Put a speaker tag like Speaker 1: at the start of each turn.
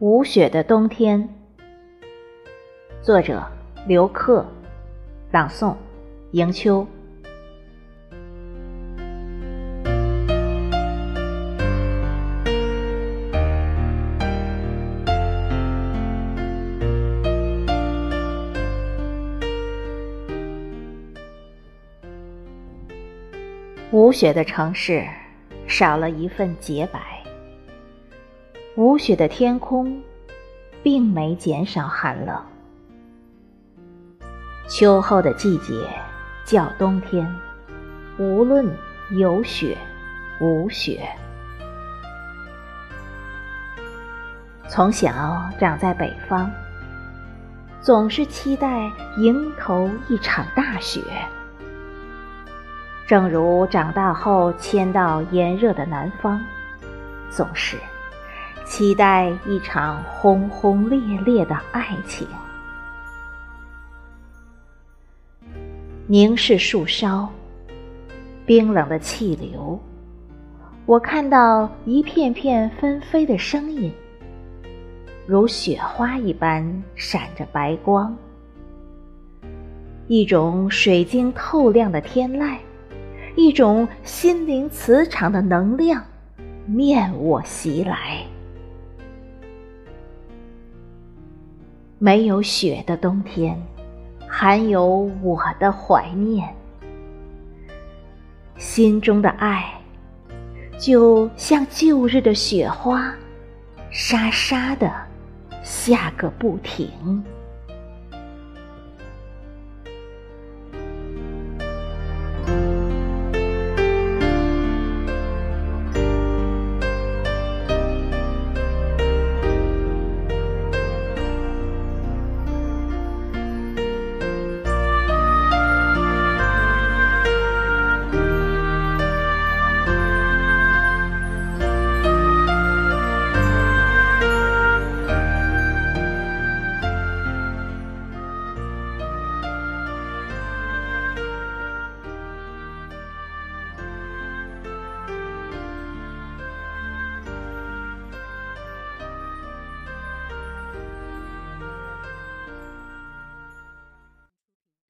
Speaker 1: 无雪的冬天，作者刘克，朗诵迎秋。无雪的城市，少了一份洁白。无雪的天空，并没减少寒冷。秋后的季节叫冬天，无论有雪无雪。从小长在北方，总是期待迎头一场大雪。正如长大后迁到炎热的南方，总是。期待一场轰轰烈烈的爱情，凝视树梢，冰冷的气流，我看到一片片纷飞的声音，如雪花一般闪着白光，一种水晶透亮的天籁，一种心灵磁场的能量，面我袭来。没有雪的冬天，还有我的怀念。心中的爱，就像旧日的雪花，沙沙的下个不停。